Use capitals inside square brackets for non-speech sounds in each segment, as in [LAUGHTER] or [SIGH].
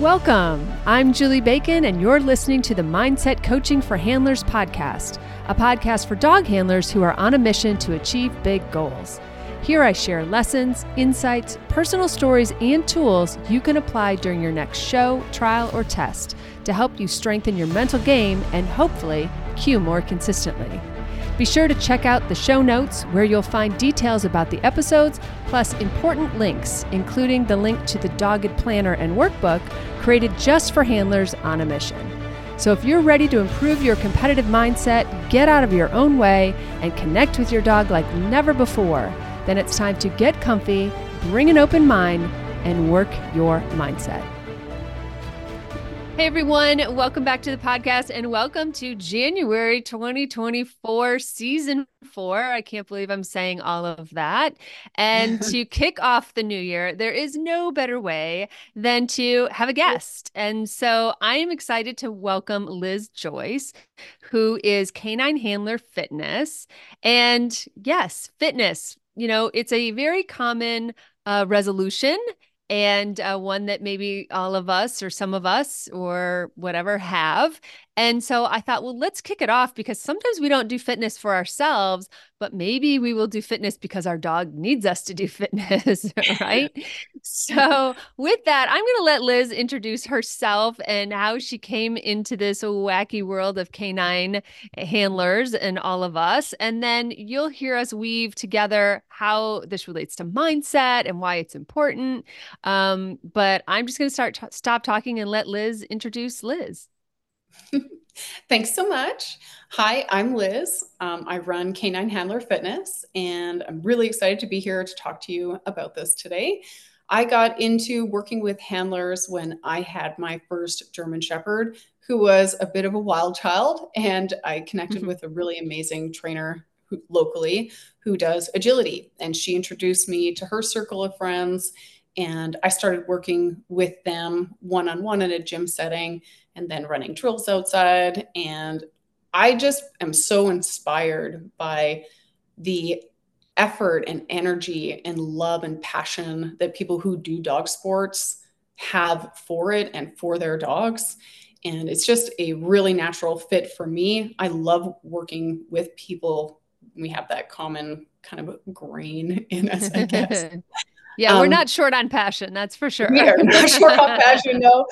Welcome. I'm Julie Bacon, and you're listening to the Mindset Coaching for Handlers podcast, a podcast for dog handlers who are on a mission to achieve big goals. Here I share lessons, insights, personal stories, and tools you can apply during your next show, trial, or test to help you strengthen your mental game and hopefully Q more consistently. Be sure to check out the show notes where you'll find details about the episodes, plus important links, including the link to the Dogged Planner and Workbook created just for handlers on a mission. So if you're ready to improve your competitive mindset, get out of your own way, and connect with your dog like never before, then it's time to get comfy, bring an open mind, and work your mindset. Hey everyone, welcome back to the podcast and welcome to January 2024, season four. I can't believe I'm saying all of that. And [LAUGHS] to kick off the new year, there is no better way than to have a guest. And so I am excited to welcome Liz Joyce, who is Canine Handler Fitness. And yes, fitness, you know, it's a very common uh, resolution and uh, one that maybe all of us or some of us or whatever have. And so I thought, well, let's kick it off because sometimes we don't do fitness for ourselves, but maybe we will do fitness because our dog needs us to do [LAUGHS] fitness, [LAUGHS] right? so, with that, I'm going to let Liz introduce herself and how she came into this wacky world of canine handlers and all of us. And then you'll hear us weave together how this relates to mindset and why it's important. Um, but I'm just going to start t- stop talking and let Liz introduce Liz. [LAUGHS] Thanks so much. Hi, I'm Liz. Um, I run Canine Handler Fitness, and I'm really excited to be here to talk to you about this today. I got into working with handlers when I had my first German Shepherd, who was a bit of a wild child, and I connected mm-hmm. with a really amazing trainer who, locally who does agility. And she introduced me to her circle of friends, and I started working with them one on one in a gym setting and then running drills outside. And I just am so inspired by the effort and energy and love and passion that people who do dog sports have for it and for their dogs. And it's just a really natural fit for me. I love working with people. We have that common kind of grain in us, I [LAUGHS] guess. yeah, um, we're not short on passion, that's for sure. We are not short on [LAUGHS] passion, no.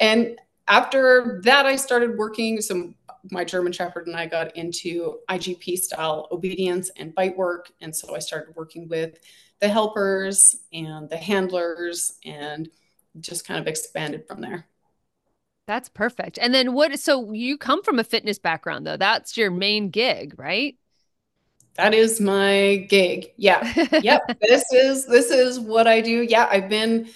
And after that, I started working. So my German Shepherd and I got into IGP style obedience and bite work. And so I started working with the helpers and the handlers and just kind of expanded from there. That's perfect. And then what? So you come from a fitness background, though. That's your main gig, right? That is my gig. Yeah. [LAUGHS] yep. this is this is what I do. Yeah, I've been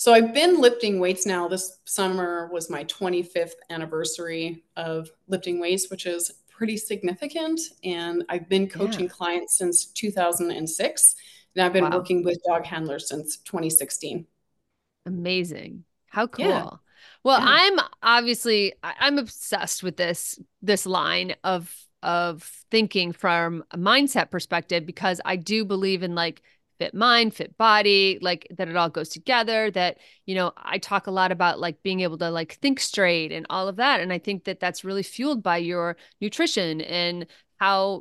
so I've been lifting weights now. This summer was my 25th anniversary of lifting weights, which is pretty significant. And I've been coaching yeah. clients since 2006. And I've been wow. working with dog handlers since 2016. Amazing. How cool. Yeah. Well, yeah. I'm obviously I'm obsessed with this this line of of thinking from a mindset perspective because I do believe in like fit mind, fit body, like that it all goes together. That, you know, I talk a lot about like being able to like think straight and all of that. And I think that that's really fueled by your nutrition and how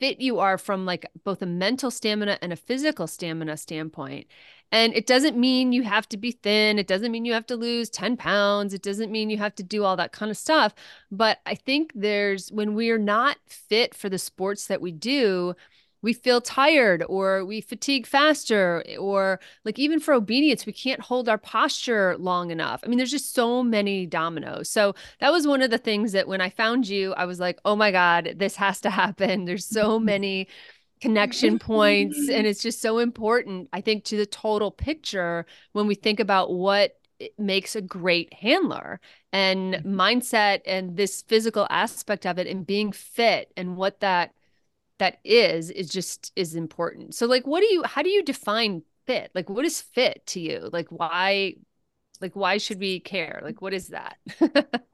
fit you are from like both a mental stamina and a physical stamina standpoint. And it doesn't mean you have to be thin. It doesn't mean you have to lose 10 pounds. It doesn't mean you have to do all that kind of stuff. But I think there's when we're not fit for the sports that we do, we feel tired or we fatigue faster or like even for obedience we can't hold our posture long enough. I mean there's just so many dominoes. So that was one of the things that when i found you i was like oh my god this has to happen. [LAUGHS] There's so many connection points and it's just so important i think to the total picture when we think about what makes a great handler and mm-hmm. mindset and this physical aspect of it and being fit and what that that is is just is important so like what do you how do you define fit like what is fit to you like why like why should we care like what is that [LAUGHS]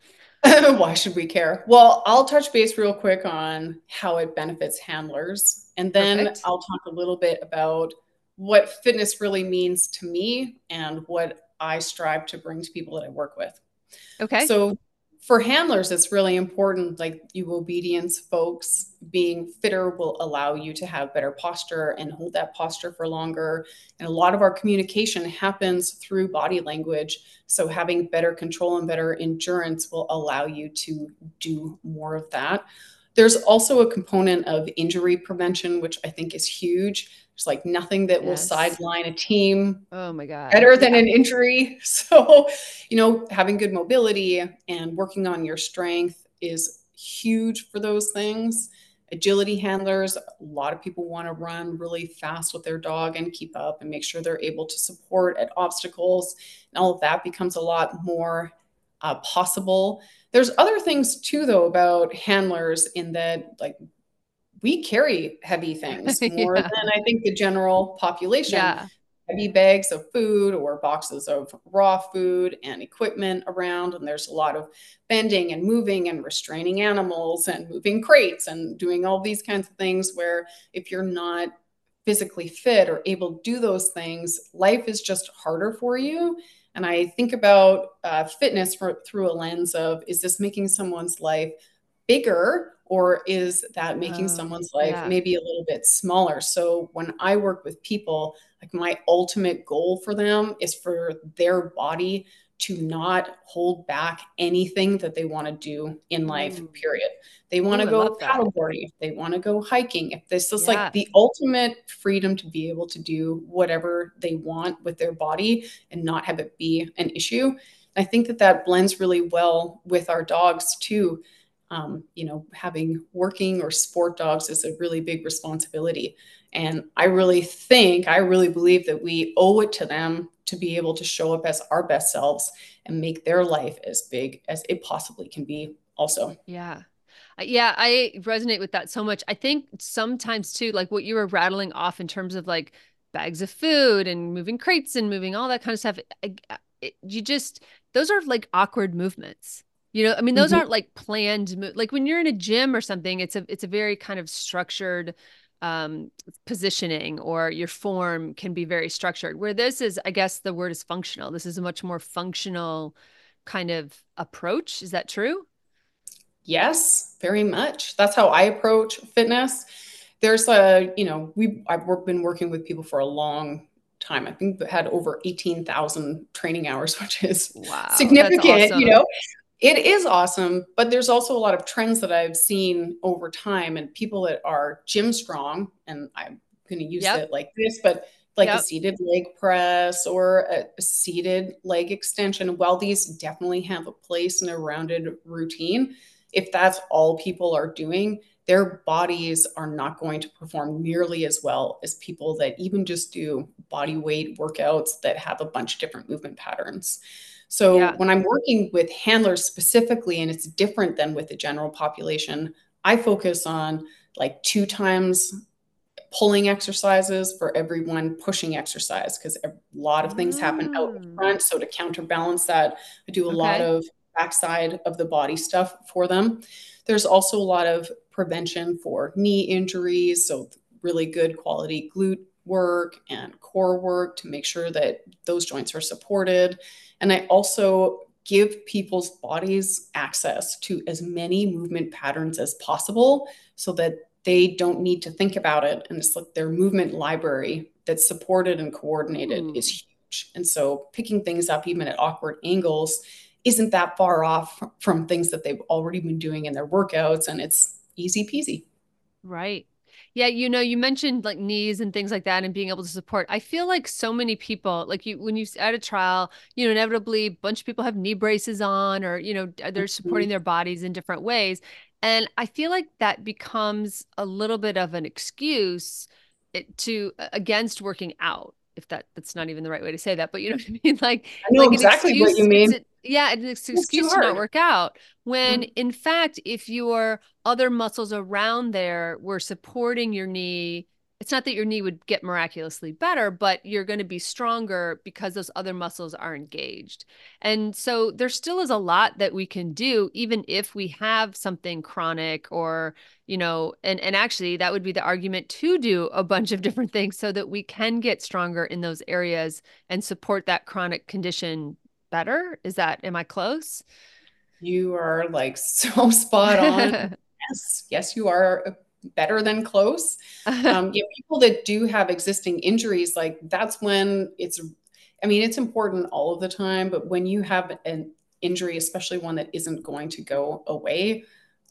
why should we care well i'll touch base real quick on how it benefits handlers and then Perfect. i'll talk a little bit about what fitness really means to me and what I strive to bring to people that I work with. Okay. So for handlers, it's really important, like you obedience folks, being fitter will allow you to have better posture and hold that posture for longer. And a lot of our communication happens through body language. So having better control and better endurance will allow you to do more of that. There's also a component of injury prevention, which I think is huge. There's like nothing that yes. will sideline a team. Oh my God. Better than an injury. [LAUGHS] So, you know, having good mobility and working on your strength is huge for those things. Agility handlers, a lot of people want to run really fast with their dog and keep up and make sure they're able to support at obstacles. And all of that becomes a lot more uh, possible. There's other things too, though, about handlers in that, like, we carry heavy things [LAUGHS] more yeah. than I think the general population. Yeah. Heavy bags of food or boxes of raw food and equipment around. And there's a lot of bending and moving and restraining animals and moving crates and doing all these kinds of things where if you're not physically fit or able to do those things, life is just harder for you. And I think about uh, fitness for, through a lens of is this making someone's life bigger or is that making oh, someone's life yeah. maybe a little bit smaller so when i work with people like my ultimate goal for them is for their body to not hold back anything that they want to do in life mm. period they want to go paddleboarding if they want to go hiking if this is yeah. like the ultimate freedom to be able to do whatever they want with their body and not have it be an issue i think that that blends really well with our dogs too um, you know, having working or sport dogs is a really big responsibility. And I really think, I really believe that we owe it to them to be able to show up as our best selves and make their life as big as it possibly can be, also. Yeah. Yeah, I resonate with that so much. I think sometimes too, like what you were rattling off in terms of like bags of food and moving crates and moving all that kind of stuff, it, it, you just, those are like awkward movements you know, I mean, those mm-hmm. aren't like planned. Like when you're in a gym or something, it's a it's a very kind of structured um, positioning, or your form can be very structured. Where this is, I guess the word is functional. This is a much more functional kind of approach. Is that true? Yes, very much. That's how I approach fitness. There's a, you know, we I've been working with people for a long time. I think had over 18,000 training hours, [LAUGHS] which is wow, significant, awesome. you know. It is awesome, but there's also a lot of trends that I've seen over time and people that are gym strong, and I'm going to use yep. it like this, but like yep. a seated leg press or a, a, seated leg extension, while these definitely have a place in a rounded routine, if that's all people are doing, their bodies are not going to perform nearly as well as people that even just do body weight workouts that have a bunch of different movement patterns. So yeah. when I'm working with handlers specifically, and it's different than with the general population, I focus on like two times pulling exercises for every one pushing exercise because a lot of things happen out mm. front. So to counterbalance that, I do a okay. lot of backside of the body stuff for them. There's also a lot of prevention for knee injuries. So really good quality glute work and core work to make sure that those joints are supported. And I also give people's bodies access to as many movement patterns as possible so that they don't need to think about it. And it's like their movement library that's supported and coordinated mm. is huge. And so picking things up even at awkward angles isn't that far off from things that they've already been doing in their workouts. And it's easy peasy. Right. Yeah, you know, you mentioned like knees and things like that and being able to support. I feel like so many people, like you, when you at a trial, you know, inevitably a bunch of people have knee braces on or, you know, they're mm-hmm. supporting their bodies in different ways. And I feel like that becomes a little bit of an excuse to against working out if that that's not even the right way to say that, but you know what I mean? [LAUGHS] Like, I know like exactly excuse, what you mean. yeah, it's an excuse to not work out. When mm-hmm. in fact, if your other muscles around there were supporting your knee it's not that your knee would get miraculously better, but you're going to be stronger because those other muscles are engaged. And so there still is a lot that we can do, even if we have something chronic or, you know, and, and actually that would be the argument to do a bunch of [LAUGHS] different things so that we can get stronger in those areas and support that chronic condition better. Is that, am I close? You are like [LAUGHS] so spot on. [LAUGHS] yes, yes, you are better than close. [LAUGHS] um, yeah, people that do have existing injuries, like that's when it's, I mean, it's important all of the time, but when you have an injury, especially one that isn't going to go away,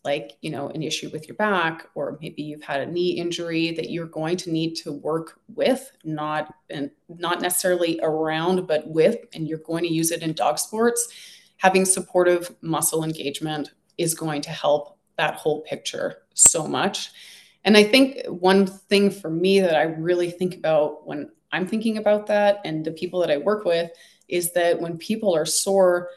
like, you know, an issue with your back, or maybe you've had a knee injury that you're going to need to work with, not and not necessarily around, but with, and you're going to use it in dog sports, having supportive muscle engagement is going to help that whole picture so much. And I think one thing for me that I really think about when I'm thinking about that and the people that I work with is that when people are sore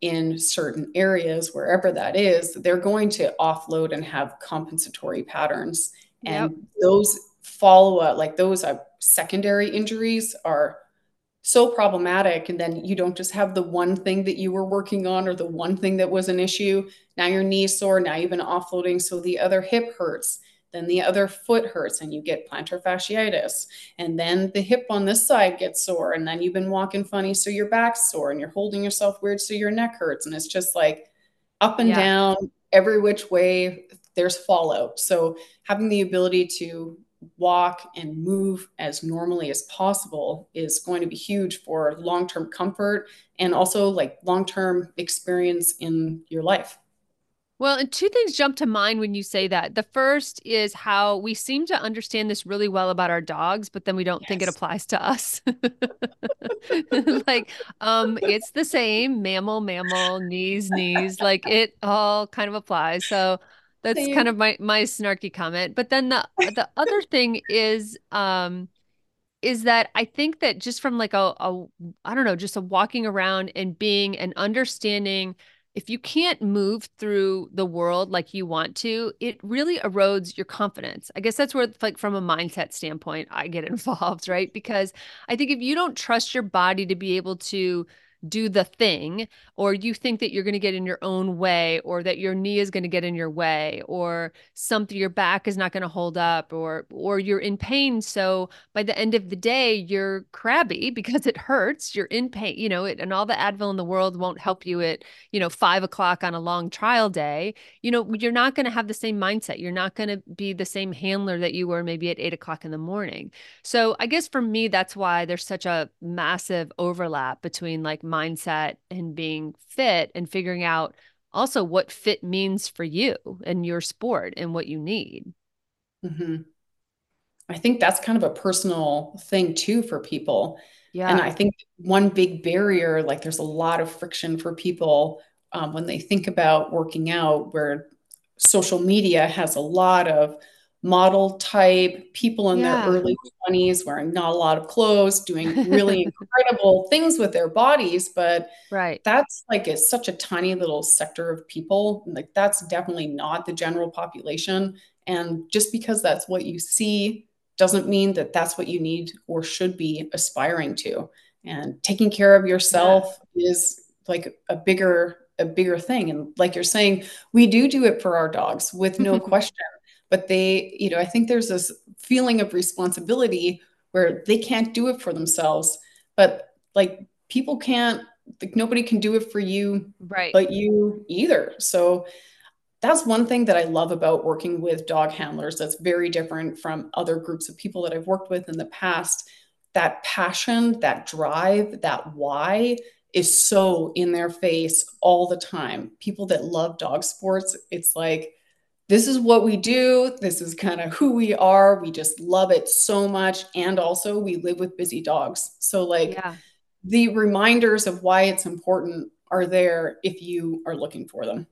in certain areas, wherever that is, they're going to offload and have compensatory patterns. And yep. those follow up, like those uh, secondary injuries, are so problematic. And then you don't just have the one thing that you were working on or the one thing that was an issue. Now your knee's sore. Now you've been offloading. So the other hip hurts. Then the other foot hurts and you get plantar fasciitis. And then the hip on this side gets sore. And then you've been walking funny. So your back's sore and you're holding yourself weird. So your neck hurts. And it's just like up and yeah. down, every which way, there's fallout. So having the ability to walk and move as normally as possible is going to be huge for long-term comfort and also like long-term experience in your life. Well, and two things jump to mind when you say that. The first is how we seem to understand this really well about our dogs, but then we don't yes. think it applies to us. [LAUGHS] like, um, it's the same mammal, mammal, knees, knees, like it all kind of applies. So that's Same. kind of my my snarky comment. But then the [LAUGHS] the other thing is um is that I think that just from like a, a I don't know, just a walking around and being and understanding if you can't move through the world like you want to, it really erodes your confidence. I guess that's where, like, from a mindset standpoint, I get [LAUGHS] involved, right? Because I think if you don't trust your body to be able to do the thing or you think that you're going to get in your own way or that your knee is going to get in your way or something your back is not going to hold up or or you're in pain. So by the end of the day you're crabby [LAUGHS] because it hurts. You're in pain you know it, and all the advil in the world won't help you at you know five o'clock on a long trial day. You know you're not going to have the same mindset. You're not going to be the same handler that you were maybe at eight o'clock in the morning. So i guess for me that's why there's such a massive overlap between like mindset and being fit and figuring out also what fit means for you and your sport and what you need. Mm-hmm. I think that's kind of a personal thing too for people. Yeah. And I think one big barrier, like there's a lot of friction for people um, when they think about working out, where social media has a lot of model type people in yeah. their early 20s wearing not a lot of clothes doing really [LAUGHS] incredible things with their bodies but right that's like it's such a tiny little sector of people like that's definitely not the general population and just because that's what you see doesn't mean that that's what you need or should be aspiring to and taking care of yourself yeah. is like a bigger a bigger thing and like you're saying we do do it for our dogs with no [LAUGHS] question but they you know i think there's this feeling of responsibility where they can't do it for themselves but like people can't like nobody can do it for you right. but you either. So that's one thing that i love about working with dog handlers that's very different from other groups of people that i've worked with in the past. That passion that drive that why is so in their face all the time. People that love dog sports it's like this is what we do. This is kind of who we are. We just love it so much. And also, we live with busy dogs. So, like, yeah. the reminders of why it's important are there if you are looking for them.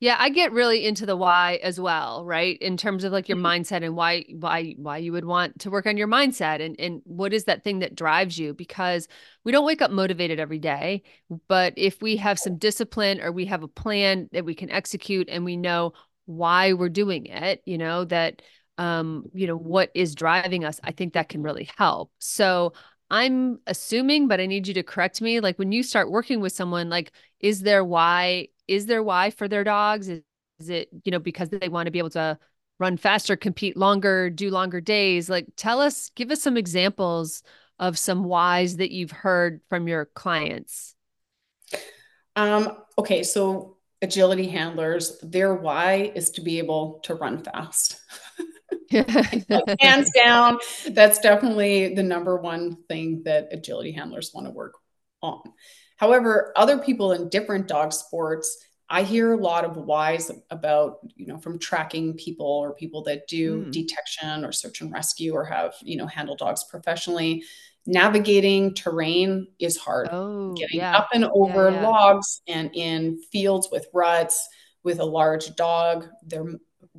Yeah, I get really into the why as well, right? In terms of like your mm-hmm. mindset and why why why you would want to work on your mindset and and what is that thing that drives you because we don't wake up motivated every day, but if we have some discipline or we have a plan that we can execute and we know why we're doing it, you know, that um, you know, what is driving us, I think that can really help. So I'm assuming, but I need you to correct me. Like when you start working with someone, like, is there why, is there why for their dogs? Is, is it, you know, because they want to be able to run faster, compete longer, do longer days? Like, tell us, give us some examples of some whys that you've heard from your clients. Um, okay, so agility handlers, their why is to be able to run fast. [LAUGHS] hands down, that's definitely the number one thing that agility handlers want to work on. However, other people in different dog sports, I hear a lot of whys about, you know, from tracking people or people that do mm. detection or search and rescue or have, you know, handle dogs professionally. Navigating terrain is hard. Oh, Getting yeah. up and over yeah, yeah. logs and in fields with ruts with a large dog, they're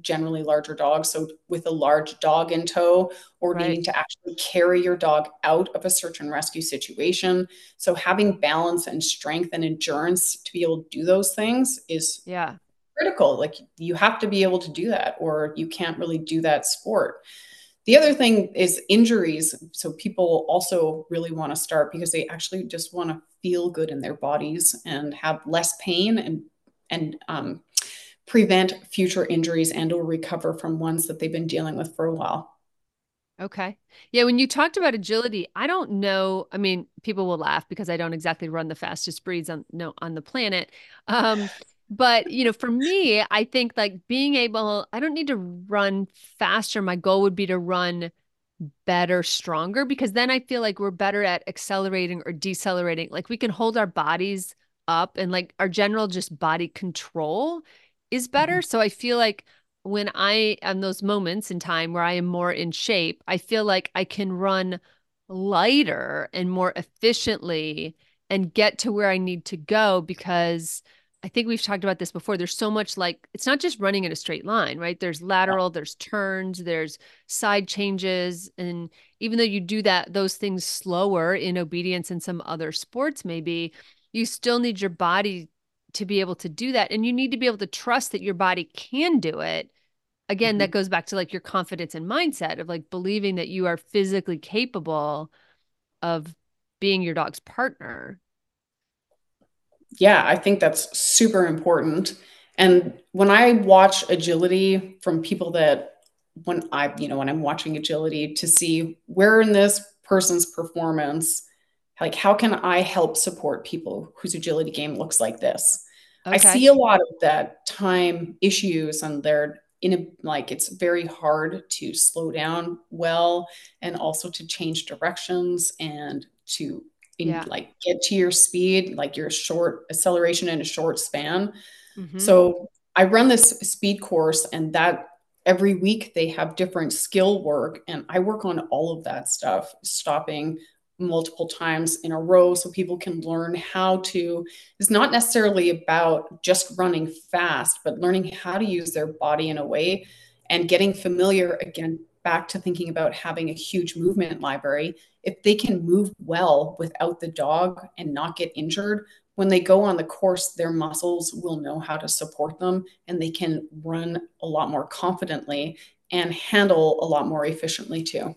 generally larger dogs. So with a large dog in tow or right. needing to actually carry your dog out of a search and rescue situation. So having balance and strength and endurance to be able to do those things is yeah critical. Like you have to be able to do that or you can't really do that sport. The other thing is injuries. So people also really want to start because they actually just want to feel good in their bodies and have less pain and and um, prevent future injuries and or recover from ones that they've been dealing with for a while. Okay. Yeah, when you talked about agility, I don't know, I mean, people will laugh because I don't exactly run the fastest breeds on no on the planet. Um but, you know, for me, I think like being able I don't need to run faster. My goal would be to run better, stronger because then I feel like we're better at accelerating or decelerating. Like we can hold our bodies up and like our general just body control is better. Mm-hmm. So I feel like when I am those moments in time where I am more in shape, I feel like I can run lighter and more efficiently and get to where I need to go because I think we've talked about this before. There's so much like it's not just running in a straight line, right? There's lateral, there's turns, there's side changes. And even though you do that, those things slower in obedience in some other sports, maybe you still need your body to be able to do that and you need to be able to trust that your body can do it again mm-hmm. that goes back to like your confidence and mindset of like believing that you are physically capable of being your dog's partner yeah i think that's super important and when i watch agility from people that when i you know when i'm watching agility to see where in this person's performance like how can i help support people whose agility game looks like this okay. i see a lot of that time issues and they're in a like it's very hard to slow down well and also to change directions and to in, yeah. like get to your speed like your short acceleration in a short span mm-hmm. so i run this speed course and that every week they have different skill work and i work on all of that stuff stopping multiple times in a row so people can learn how to it's not necessarily about just running fast but learning how to use their body in a way and getting familiar again back to thinking about having a huge movement library if they can move well without the dog and not get injured when they go on the course their muscles will know how to support them and they can run a lot more confidently and handle a lot more efficiently too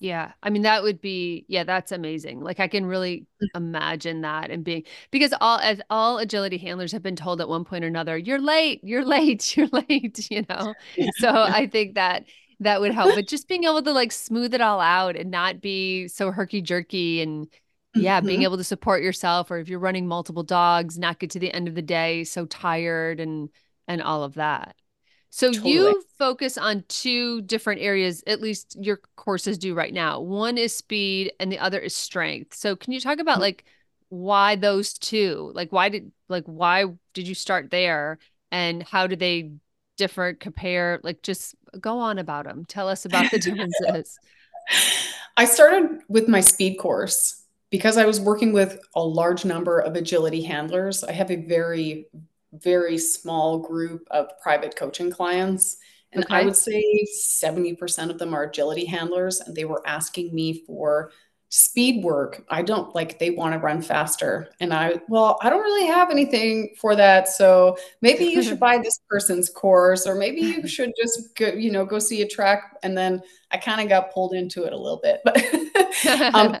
yeah. I mean, that would be, yeah, that's amazing. Like I can really imagine that and being because all as all agility handlers have been told at one point or another, you're late, you're [LAUGHS] late, you're late, [LAUGHS] you know. So I think that that would help. But [LAUGHS] just being able to like smooth it all out and not be so herky jerky and yeah, mm-hmm. being able to support yourself or if you're running multiple dogs, not get to the end of the day so tired and and all of that. So totally. you focus on two different areas, at least your courses do right now. One is speed and the other is strength. So can you talk about mm-hmm. like why those two? Like why did like why did you start there and how do they differ compare like just go on about them. Tell us about the [LAUGHS] differences. I started with my speed course because I was working with a large number of agility handlers. I have a very very small group of private coaching clients. And okay. I would say 70% of them are agility handlers. And they were asking me for speed work i don't like they want to run faster. And i well i don't really have anything for that so maybe you should [LAUGHS] buy this person's course or maybe you [LAUGHS] should just go you know go see a track and then i kind of got pulled into it a little bit but [LAUGHS] [LAUGHS] um,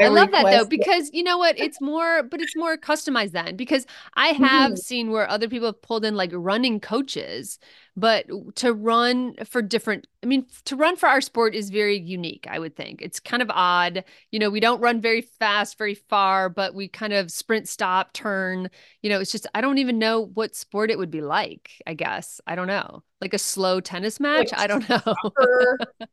i love that though because you know what it's more but it's more customized then because i have mm-hmm. seen where other people have pulled in like running coaches but to run for different i mean to run for our sport is very unique i would think. It's kind of odd you know we don't run very fast very far but we kind of sprint stop turn you know it's just i don't even know what sport it would be like i guess. I don't know. Like a slow tennis match? Like i don't [LAUGHS] know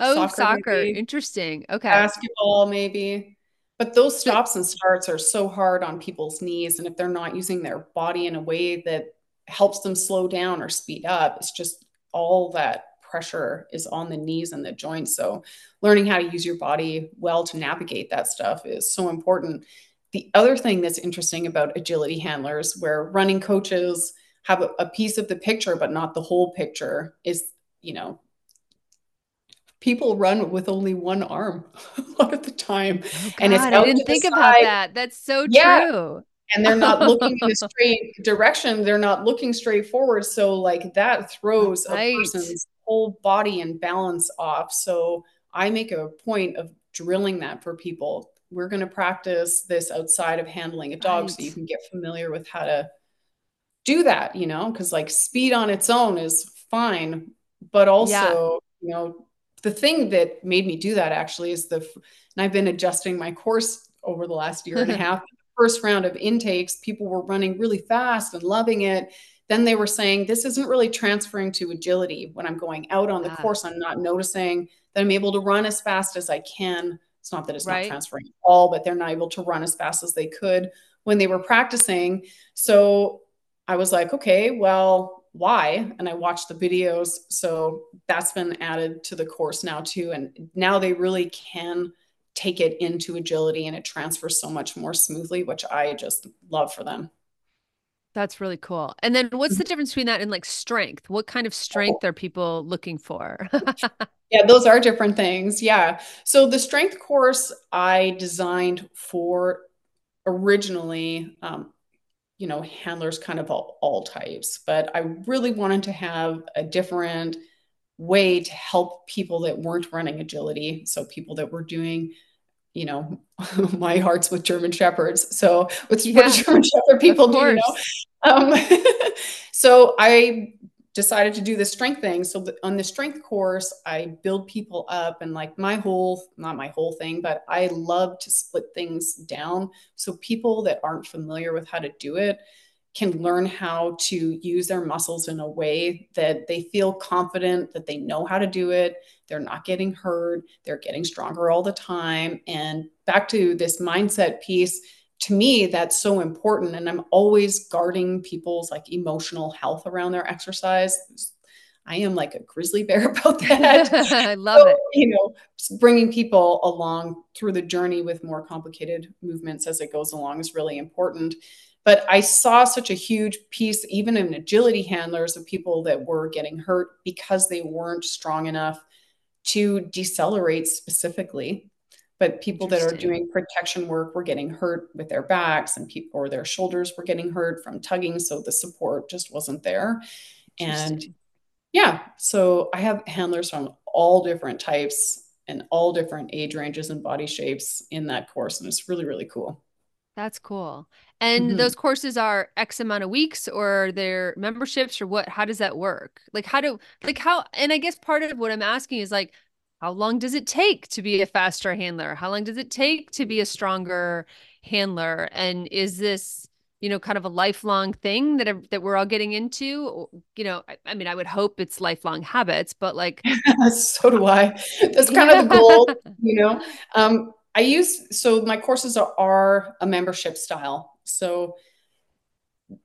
oh soccer, soccer. interesting okay basketball maybe but those stops and starts are so hard on people's knees and if they're not using their body in a way that helps them slow down or speed up. It's just all that pressure is on the knees and the joints. So, learning how to use your body well to navigate that stuff is so important. The other thing that's interesting about agility handlers, where running coaches have a, a piece of the picture, but not the whole picture, is, you know, people run with only one arm [LAUGHS] a lot of the time. Oh and it's I didn't think about that. That's so yeah. true and they're not [LAUGHS] looking in a straight direction they're not looking straight forward so like that throws right. a person's whole body and balance off so i make a point of drilling that for people we're going to practice this outside of handling a dog right. so you can get familiar with how to do that you know because like speed on its own is fine but also yeah. you know the thing that made me do that actually is the and i've been adjusting my course over the last year and a [LAUGHS] half first round of intakes, people were running really fast and loving it. Then they were saying, This isn't really transferring to agility. When I'm going out on the ah. course, I'm not noticing that I'm able to run as fast as I can. It's not that it's right. not transferring at all, but they're not able to run as fast as they could when they were practicing. So I was like, okay, well, why? And I watched the videos. So that's been added to the course now, too. And now they really can take it into agility and it transfers so much more smoothly, which I just love for them. That's really cool. And then what's the difference between that and like strength? What kind of strength are people looking for? [LAUGHS] yeah, those are different things. Yeah. So the strength course I designed for originally, um, you know, handlers kind of all, all types, but I really wanted to have a different way to help people that weren't running agility. So people that were doing, you know, [LAUGHS] my heart's with German Shepherds. So with yeah, what German Shepherd people do, you know? Um, [LAUGHS] so I decided to do the strength thing. So on the strength course, I build people up and like my whole, not my whole thing, but I love to split things down. So people that aren't familiar with how to do it, can learn how to use their muscles in a way that they feel confident that they know how to do it. They're not getting hurt. They're getting stronger all the time. And back to this mindset piece, to me, that's so important. And I'm always guarding people's like emotional health around their exercise. I am like a grizzly bear [LAUGHS] about that. [LAUGHS] I love so, it. You know, bringing people along through the journey with more complicated movements as it goes along is really important. But I saw such a huge piece, even in agility handlers, of people that were getting hurt because they weren't strong enough to decelerate specifically. But people that are doing protection work were getting hurt with their backs and people or their shoulders were getting hurt from tugging. So the support just wasn't there. And yeah, so I have handlers from all different types and all different age ranges and body shapes in that course. And it's really, really cool. That's cool. And mm-hmm. those courses are X amount of weeks or their memberships or what? How does that work? Like, how do, like, how, and I guess part of what I'm asking is like, how long does it take to be a faster handler? How long does it take to be a stronger handler? And is this, you know, kind of a lifelong thing that that we're all getting into? You know, I, I mean, I would hope it's lifelong habits, but like, [LAUGHS] so do I. That's kind of the goal, [LAUGHS] you know. Um, I use so my courses are, are a membership style. So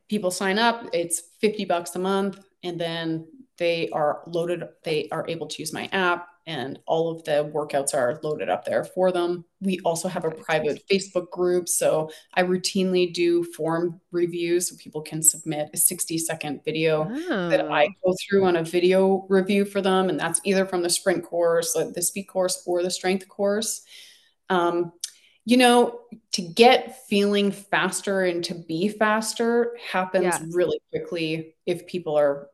people sign up, it's 50 bucks a month, and then they are loaded, they are able to use my app, and all of the workouts are loaded up there for them. We also have a private Facebook group. So I routinely do form reviews so people can submit a 60 second video oh. that I oh. go through on a video review for them. And that's either from the sprint course, the speed course, or the strength course. Um, you know, to get feeling faster and to be faster happens yeah. really quickly if people are,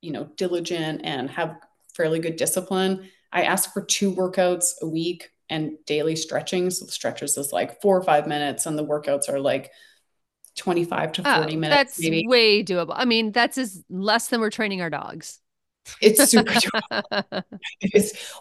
you know, diligent and have fairly good discipline. I ask for two workouts a week and daily stretching. So the stretches is like four or five minutes, and the workouts are like 25 to 40 oh, minutes. That's maybe. way doable. I mean, that's as less than we're training our dogs. It's super [LAUGHS] doable.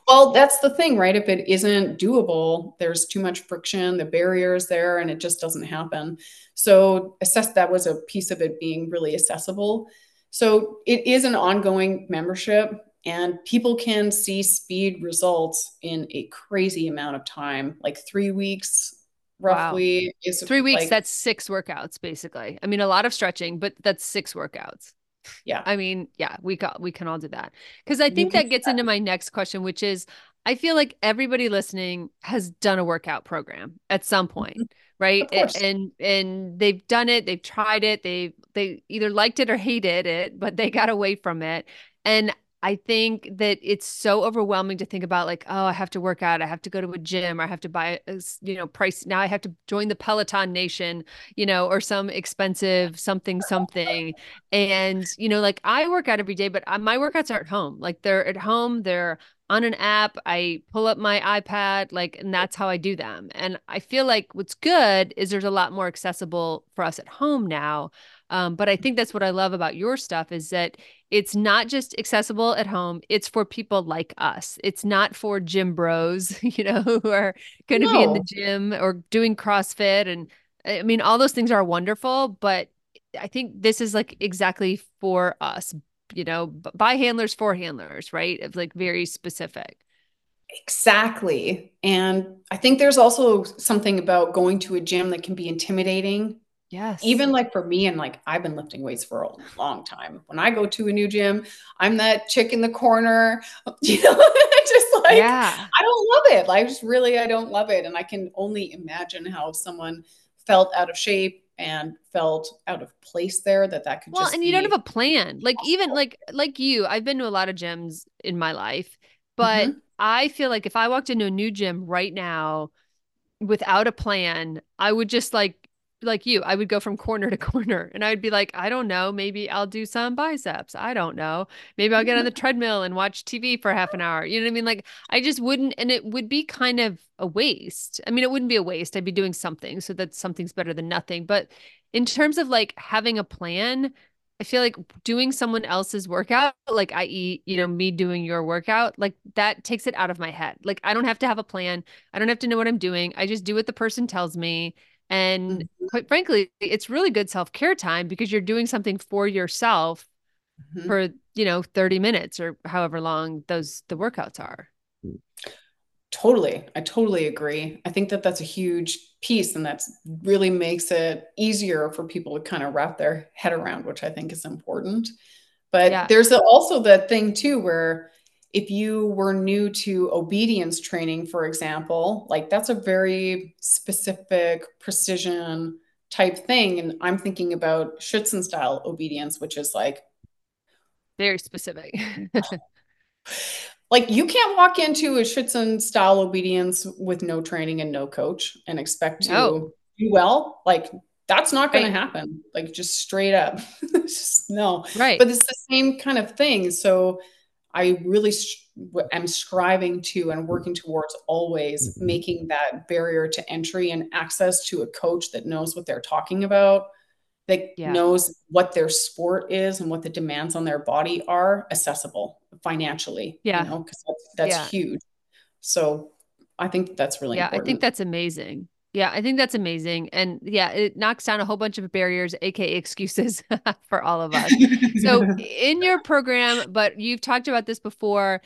well, that's the thing, right? If it isn't doable, there's too much friction, the barrier is there, and it just doesn't happen. So assess that was a piece of it being really accessible. So it is an ongoing membership and people can see speed results in a crazy amount of time, like three weeks roughly. Wow. Three weeks. Like, that's six workouts, basically. I mean, a lot of stretching, but that's six workouts. Yeah. I mean, yeah, we got we can all do that. Because I think that gets into my next question, which is I feel like everybody listening has done a workout program at some mm-hmm. point, right? And and they've done it, they've tried it, they they either liked it or hated it, but they got away from it. And I think that it's so overwhelming to think about like, oh, I have to work out, I have to go to a gym, or I have to buy, a, you know, price. Now I have to join the Peloton Nation, you know, or some expensive something something. And you know, like I work out every day, but uh, my workouts are at home. Like they're at home, they're on an app. I pull up my iPad, like, and that's how I do them. And I feel like what's good is there's a lot more accessible for us at home now. Um, but I think that's what I love about your stuff is that it's not just accessible at home, it's for people like us. It's not for gym bros, [LAUGHS] you know, who are going to no. be in the gym or doing CrossFit. And I mean, all those things are wonderful, but I think this is like exactly for us, you know, by handlers for handlers, right? Of like very specific. Exactly. And I think there's also something about going to a gym that can be intimidating Yes. Even like for me, and like I've been lifting weights for a long time. When I go to a new gym, I'm that chick in the corner, [LAUGHS] you know, [LAUGHS] just like yeah. I don't love it. Like just really, I don't love it. And I can only imagine how someone felt out of shape and felt out of place there that that could well, and you don't have a plan. Like even like like you, I've been to a lot of gyms in my life, but mm-hmm. I feel like if I walked into a new gym right now without a plan, I would just like like you, I would go from corner to [LAUGHS] corner and I'd be like, I don't know, maybe I'll do some biceps. I don't know. Maybe I'll get on the [LAUGHS] treadmill and watch TV for half an hour. You know what I mean? Like I just wouldn't and it would be kind of a waste. I mean, it wouldn't be a waste. I'd be doing something so that something's better than nothing. But in terms of like having a plan, I feel like doing someone else's workout, like i.e., you know, me doing your workout, like that takes it out of my head. Like I don't have to have a plan. I don't have to know what I'm doing. I just do what the person tells me and mm-hmm. quite frankly, it's really good self care time because you're doing something for yourself mm-hmm. for, you know, 30 minutes or however long those the workouts are. Totally. I totally agree. I think that that's a huge piece and that's really makes it easier for people to kind of wrap their head around, which I think is important. But yeah. there's also that thing too where if you were new to obedience training, for example, like that's a very specific precision type thing. And I'm thinking about Schutzhund style obedience, which is like very specific. [LAUGHS] like you can't walk into a Schutzhund style obedience with no training and no coach and expect to no. do well. Like that's not going right. to happen. Like just straight up. [LAUGHS] just no. Right. But it's the same kind of thing. So I really am striving to and working towards always mm-hmm. making that barrier to entry and access to a coach that knows what they're talking about, that yeah. knows what their sport is and what the demands on their body are accessible financially. Yeah. You know, because that's, that's yeah. huge. So I think that's really yeah, important. I think that's amazing. Yeah, I think that's amazing. And yeah, it knocks down a whole bunch of barriers, aka excuses [LAUGHS] for all of us. so [LAUGHS] in your program, but you've talked about this before.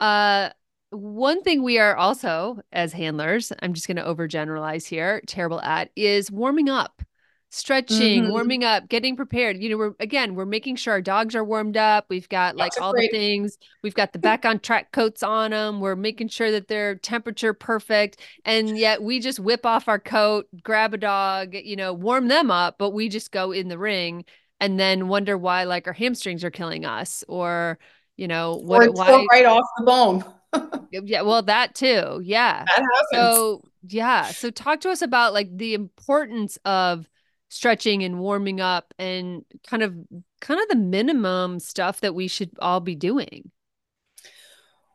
Uh one thing we are also as handlers, I'm just going to overgeneralize here, terrible at is warming up stretching, mm-hmm. warming up, getting prepared. You know, we're again, we're making sure our dogs are warmed up. We've got like all great. the things. We've got the [LAUGHS] back on track coats on them. We're making sure that they're temperature perfect. And yet we just whip off our coat, grab a dog, you know, warm them up, but we just go in the ring and then wonder why like our hamstrings are killing us or you know what or why right off the bone [LAUGHS] yeah, well, that too. Yeah. That happens. So, yeah. So, talk to us about like the importance of stretching and warming up and kind of kind of the minimum stuff that we should all be doing.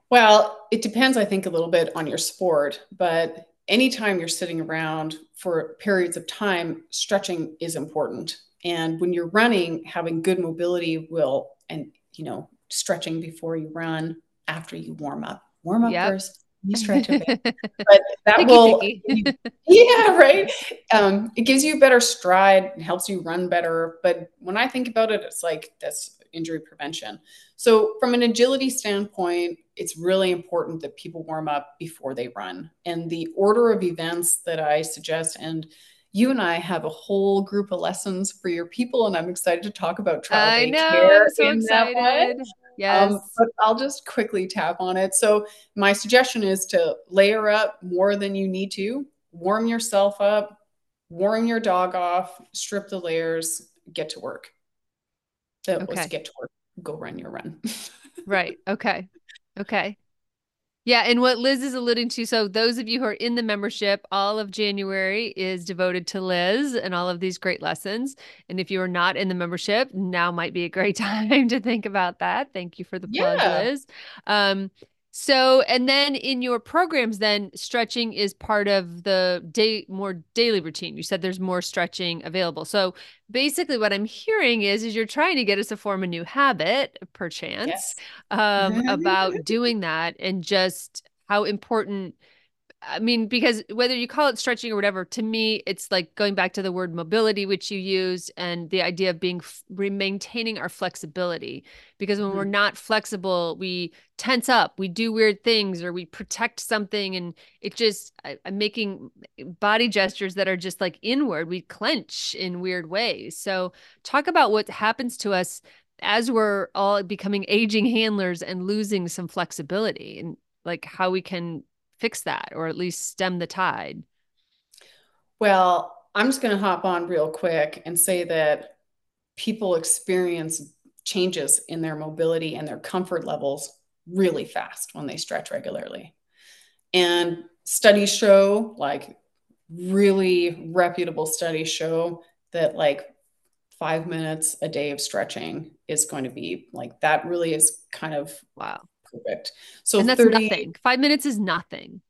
Well, it depends, I think, a little bit on your sport, but anytime you're sitting around for periods of time, stretching is important. And when you're running, having good mobility will, and you know, stretching before you run, after you warm up, warm up yep. first, stretch a bit. [LAUGHS] but that will, [LAUGHS] yeah, right. Um, it gives you better stride, helps you run better. But when I think about it, it's like that's injury prevention. So, from an agility standpoint, it's really important that people warm up before they run. And the order of events that I suggest, and you and I have a whole group of lessons for your people, and I'm excited to talk about trial I know, I'm so excited. Yes. Um, but I'll just quickly tap on it. So, my suggestion is to layer up more than you need to, warm yourself up, warm your dog off, strip the layers, get to work. That okay. was get to work, go run your run. [LAUGHS] right. Okay. Okay. Yeah, and what Liz is alluding to, so those of you who are in the membership, all of January is devoted to Liz and all of these great lessons. And if you are not in the membership, now might be a great [LAUGHS] time to think about that. Thank you for the plug, yeah. Liz. Um, so, and then in your programs, then stretching is part of the day more daily routine. You said there's more stretching available. So, basically, what I'm hearing is, is you're trying to get us to form a new habit, perchance, yes. um, about doing that, and just how important I mean, because whether you call it stretching or whatever, to me, it's like going back to the word mobility, which you used, and the idea of being maintaining our flexibility. Because when mm-hmm. we're not flexible, we tense up, we do weird things, or we protect something, and it just I, I'm making body gestures that are just like inward. We clench in weird ways. So, talk about what happens to us as we're all becoming aging handlers and losing some flexibility, and like how we can fix that or at least stem the tide? Well, I'm just going to hop on real quick and say that people experience changes in their mobility and their comfort levels really fast when they stretch regularly. And studies show, like really reputable studies show, that like five minutes a day of stretching is going to be like that really is kind of wow perfect. So and that's 30, nothing. Five minutes is nothing.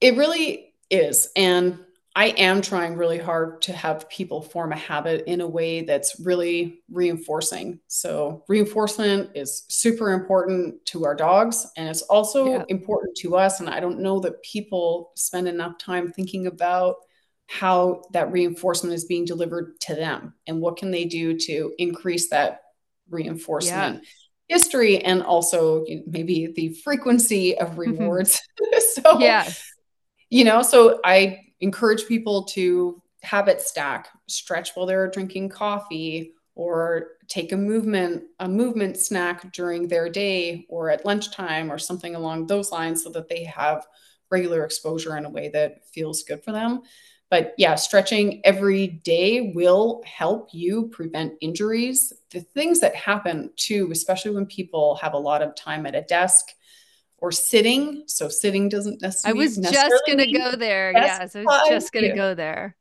It really is. And I am trying really hard to have people form a habit in a way that's really reinforcing. So, reinforcement is super important to our dogs, and it's also yeah. important to us. And I don't know that people spend enough time thinking about how that reinforcement is being delivered to them and what can they do to increase that reinforcement. Yeah history and also maybe the frequency of [LAUGHS] mm-hmm. rewards. [LAUGHS] so, yeah. you know, so I encourage people to habit stack, stretch while they're drinking coffee or take a movement a movement snack during their day or at lunchtime or something along those lines so that they have regular exposure in a way that feels good for them but yeah, stretching every day will help you prevent injuries. The things that happen too, especially when people have a lot of time at a desk or sitting. So sitting doesn't necessarily. I was just going to go there. Yes, I was just going to go there.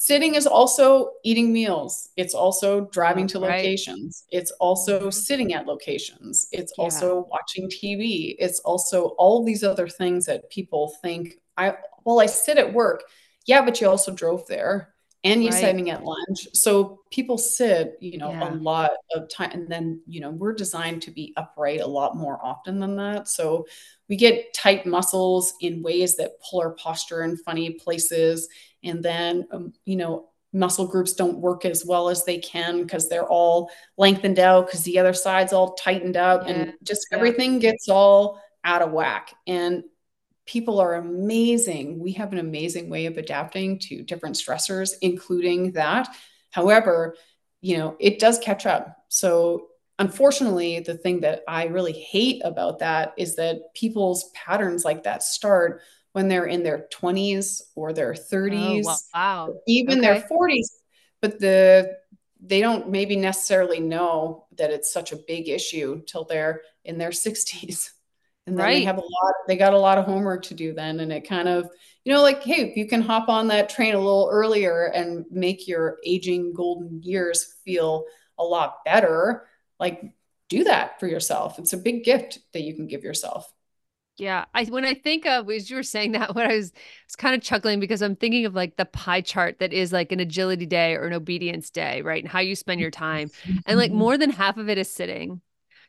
Sitting is also eating meals. It's also driving to locations. Right. It's also mm-hmm. sitting at locations. It's yeah. also watching TV. It's also all these other things that people think I well I sit at work yeah, but you also drove there and you're right. sitting at lunch. So people sit, you know, yeah. a lot of time. And then, you know, we're designed to be upright a lot more often than that. So we get tight muscles in ways that pull our posture in funny places. And then, um, you know, muscle groups don't work as well as they can because they're all lengthened out because the other side's all tightened up yeah. and just yeah. everything gets all out of whack. And people are amazing. We have an amazing way of adapting to different stressors, including that. However, you know, it does catch up. So, unfortunately, the thing that I really hate about that is that people's patterns like that start when they're in their 20s or their 30s, oh, wow. even okay. their 40s. But the they don't maybe necessarily know that it's such a big issue till they're in their 60s And then right. they have a lot, they got a lot of homework to do then. And it kind of, you know, like, hey, if you can hop on that train a little earlier and make your aging golden years feel a lot better, like do that for yourself. It's a big gift that you can give yourself. Yeah, I when I think of as you were saying that, [LAUGHS] when I was was kind of chuckling because I'm thinking of like the pie chart that is like an agility day or an obedience day, right? And how you spend your time, and like [LAUGHS] more than half of it is sitting.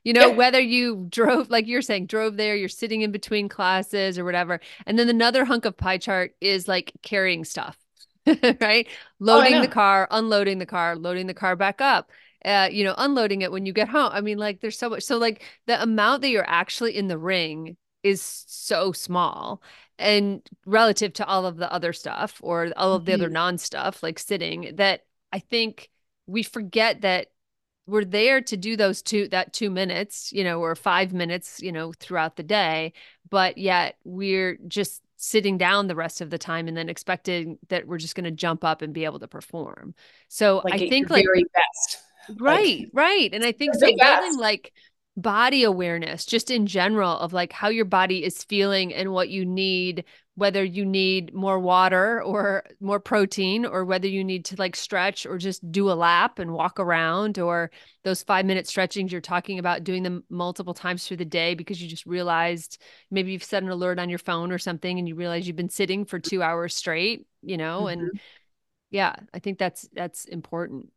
You know, yeah. whether you drove, like you're saying, drove there, you're sitting in between classes or whatever, and then another hunk of pie chart is like carrying stuff, [LAUGHS] right? Oh, Loading oh, the car, unloading the car, loading the car back up uh, you know, unloading it when you get home. I mean, like there's so much. So like the amount that you're actually in the ring is so small and relative to all of the other stuff or all of the mm-hmm. other non stuff like sitting that I think we forget that we're there to do those two that 2 minutes, you know, or 5 minutes, you know, throughout the day, but yet we're just sitting down the rest of the time and then expecting that we're just going to jump up and be able to perform. So like I think like very best. Right, like, right. And I think so building like body awareness just in general of like how your body is feeling and what you need whether you need more water or more protein or whether you need to like stretch or just do a lap and walk around or those 5 minute stretchings you're talking about doing them multiple times through the day because you just realized maybe you've set an alert on your phone or something and you realize you've been sitting for 2 hours straight you know mm-hmm. and yeah i think that's that's important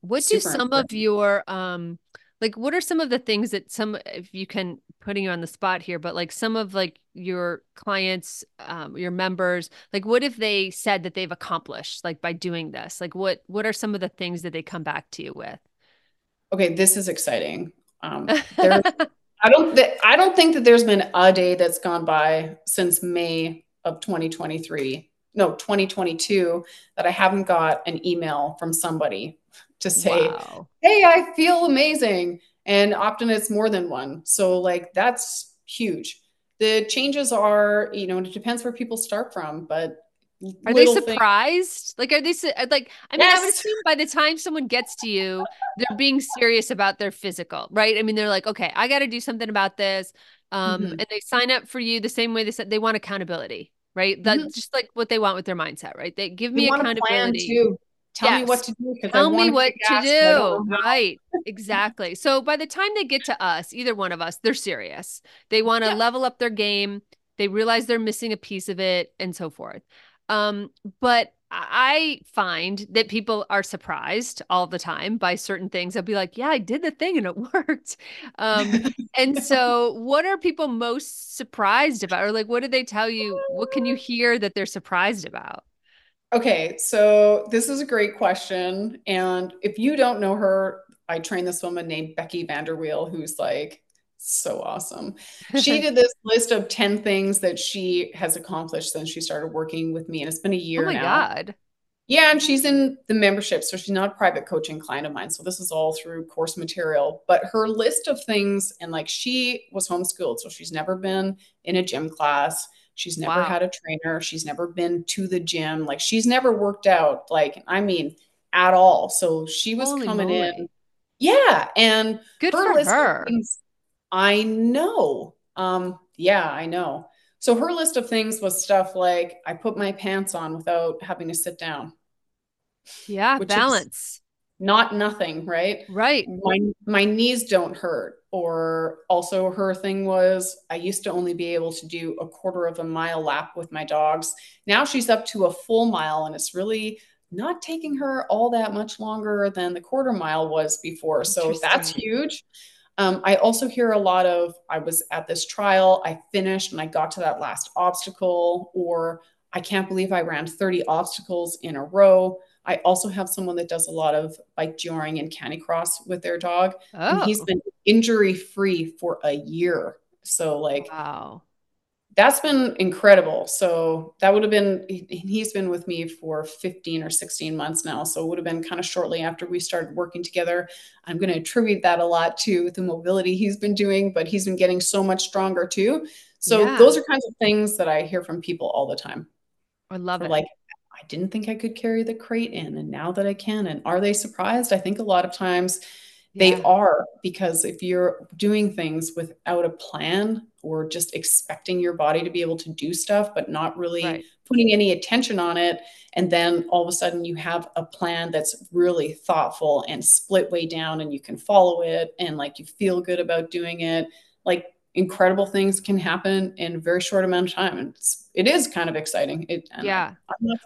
what Super do some important. of your um like what are some of the things that some if you can putting you on the spot here but like some of like your clients um, your members like what if they said that they've accomplished like by doing this? Like what what are some of the things that they come back to you with? Okay this is exciting. Um there [LAUGHS] i don't th- i don't think that there's been a day that's gone by since may of 2023 no 2022 that i haven't got an email from somebody to say, wow. hey, I feel amazing. And often it's more than one. So, like, that's huge. The changes are, you know, it depends where people start from, but are they surprised? Things. Like, are they like? I mean, yes. I would assume by the time someone gets to you, they're being serious about their physical, right? I mean, they're like, okay, I got to do something about this, um, mm-hmm. and they sign up for you the same way they said they want accountability, right? That's mm-hmm. just like what they want with their mindset, right? They give me accountability. Tell yes. me what to do. Tell me what to do. Right. exactly. So by the time they get to us, either one of us, they're serious. They want to yeah. level up their game. They realize they're missing a piece of it and so forth. Um, but I find that people are surprised all the time by certain things. They'll be like, yeah, I did the thing and it [LAUGHS] worked. Um, [LAUGHS] and so what are people most surprised about? Or like, what did they tell you? What can you hear that they're surprised about? Okay, so this is a great question. And if you don't know her, I trained this woman named Becky Vanderweel, who's like so awesome. She [LAUGHS] did this list of 10 things that she has accomplished since she started working with me. And it's been a oh year now. oh my now. God. Yeah, and she's in the membership. So she's not a private coaching client of mine. So this is all through course material. But her list of things, and like she was homeschooled. So she's never been in a gym class. She's never wow. had a trainer. She's never been to the gym. Like she's never worked out, like, I mean, at all. So she was Holy coming moly. in. Yeah. And good her for her. Things, I know. Um, yeah, I know. So her list of things was stuff like I put my pants on without having to sit down. Yeah, balance. Not nothing, right? Right. My my knees don't hurt or also her thing was i used to only be able to do a quarter of a mile lap with my dogs. Now she's up to a full mile and it's really not taking her all that much longer than the quarter mile was before. So that's huge. Um, i also hear a lot of i was at this trial i finished and i got to that last obstacle or i can't believe i ran 30 obstacles in a row I also have someone that does a lot of bike joring and canicross with their dog. Oh. And he's oh. been injury free for a year. So like wow. That's been incredible. So that would have been he's been with me for 15 or 16 months now. So it would have been kind of shortly after we started working together. I'm going to attribute that a lot to the mobility he's been doing, but he's been getting so much stronger too. So yeah. those are kinds of things that I hear from people all the time. I love it. Like I didn't think I could carry the crate in, and now that I can. And are they surprised? I think a lot of times they are because if you're doing things without a plan or just expecting your body to be able to do stuff but not really right. putting any attention on it and then all of a sudden you have a plan that's really thoughtful and split way down and you can follow it and like you feel good about doing it like incredible things can happen in a very short amount of time. And it's, it is kind of exciting. It, yeah.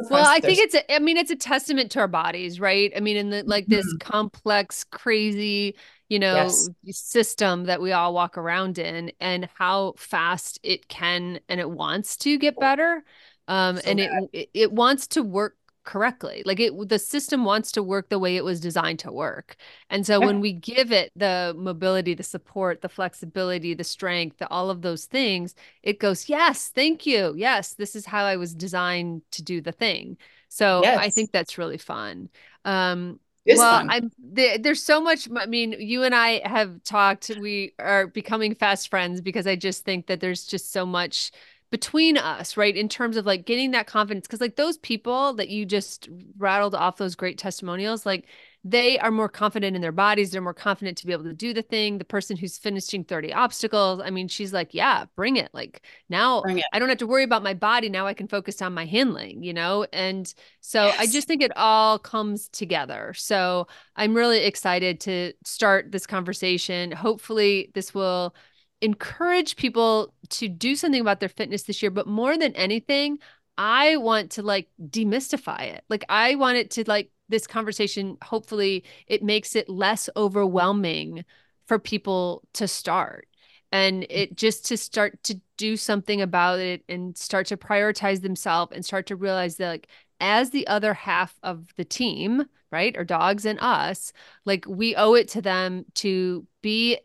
well, I think it's, a, I mean, it's a testament to our bodies, right? I mean, in the, like this mm-hmm. complex, crazy, you know, yes. system that we all walk around in and how fast it can, and it wants to get better. Um, so and it, it wants to work correctly. Like it the system wants to work the way it was designed to work. And so when we give it the mobility, the support, the flexibility, the strength, the, all of those things, it goes, "Yes, thank you. Yes, this is how I was designed to do the thing." So yes. I think that's really fun. Um well, I'm there, there's so much. I mean, you and I have talked. We are becoming fast friends because I just think that there's just so much between us, right? In terms of like getting that confidence. Cause like those people that you just rattled off those great testimonials, like they are more confident in their bodies. They're more confident to be able to do the thing. The person who's finishing 30 obstacles, I mean, she's like, yeah, bring it. Like now it. I don't have to worry about my body. Now I can focus on my handling, you know? And so yes. I just think it all comes together. So I'm really excited to start this conversation. Hopefully, this will encourage people to do something about their fitness this year but more than anything i want to like demystify it. Like i want it to like this conversation hopefully it makes it less overwhelming for people to start. And it just to start to do something about it and start to prioritize themselves and start to realize that like as the other half of the team right or dogs and us like we owe it to them to be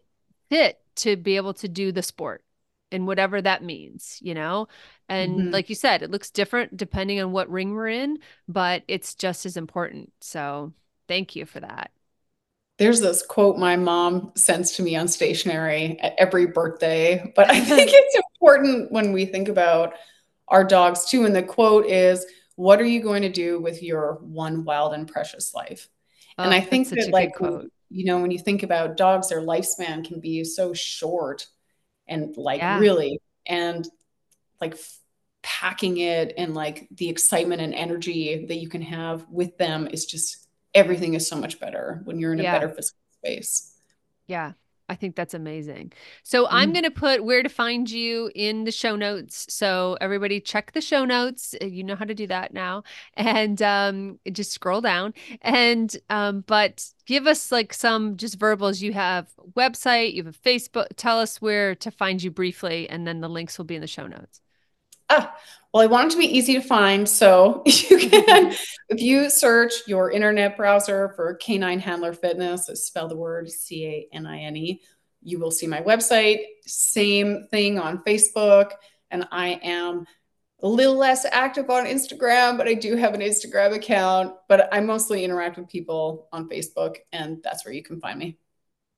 fit to be able to do the sport and whatever that means, you know? And mm-hmm. like you said, it looks different depending on what ring we're in, but it's just as important. So thank you for that. There's this quote my mom sends to me on stationery at every birthday, but I think [LAUGHS] it's important when we think about our dogs too. And the quote is, What are you going to do with your one wild and precious life? Oh, and I think that, like, quote you know, when you think about dogs, their lifespan can be so short and like yeah. really, and like packing it and like the excitement and energy that you can have with them is just everything is so much better when you're in yeah. a better physical space. Yeah. I think that's amazing. So. I'm going to put where to find you in the show notes. So everybody check the show notes. Uh, you know how to do that now. And um, just scroll down. And um, but give us like some just verbals. You have website, you have a Facebook. Tell us where to find you briefly, and then the links will be in the show notes. Ah, well, I want it to be easy to find. So [LAUGHS] you can, if you search your internet browser for Canine Handler Fitness, spell the word C A N I N E, you will see my website. Same thing on Facebook. And I am a little less active on Instagram, but I do have an Instagram account. But I mostly interact with people on Facebook, and that's where you can find me.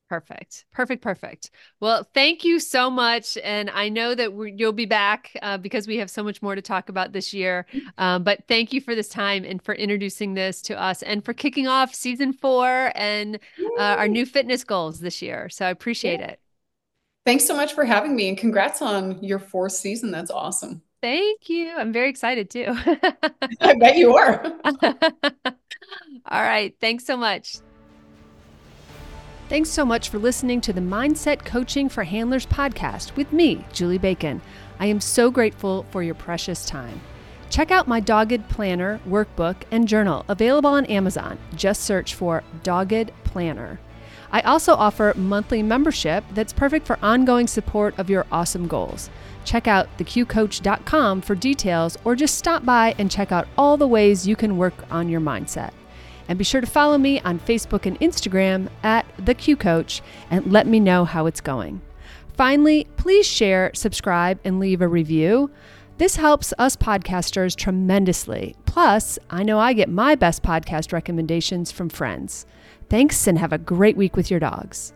Perfect. Perfect. Perfect. Well, thank you so much. And I know that you'll be back uh, because we have so much more to talk about this year. Um, but thank you for this time and for introducing this to us and for kicking off season four and uh, our new fitness goals this year. So I appreciate yeah. it. Thanks so much for having me and congrats on your fourth season. That's awesome. Thank you. I'm very excited too. [LAUGHS] I bet you are. [LAUGHS] All right. Thanks so much. Thanks so much for listening to the Mindset Coaching for Handlers podcast with me, Julie Bacon. I am so grateful for your precious time. Check out my Dogged Planner workbook and journal available on Amazon. Just search for Dogged Planner. I also offer monthly membership that's perfect for ongoing support of your awesome goals. Check out theqcoach.com for details or just stop by and check out all the ways you can work on your mindset. And be sure to follow me on Facebook and Instagram at The Q Coach and let me know how it's going. Finally, please share, subscribe, and leave a review. This helps us podcasters tremendously. Plus, I know I get my best podcast recommendations from friends. Thanks and have a great week with your dogs.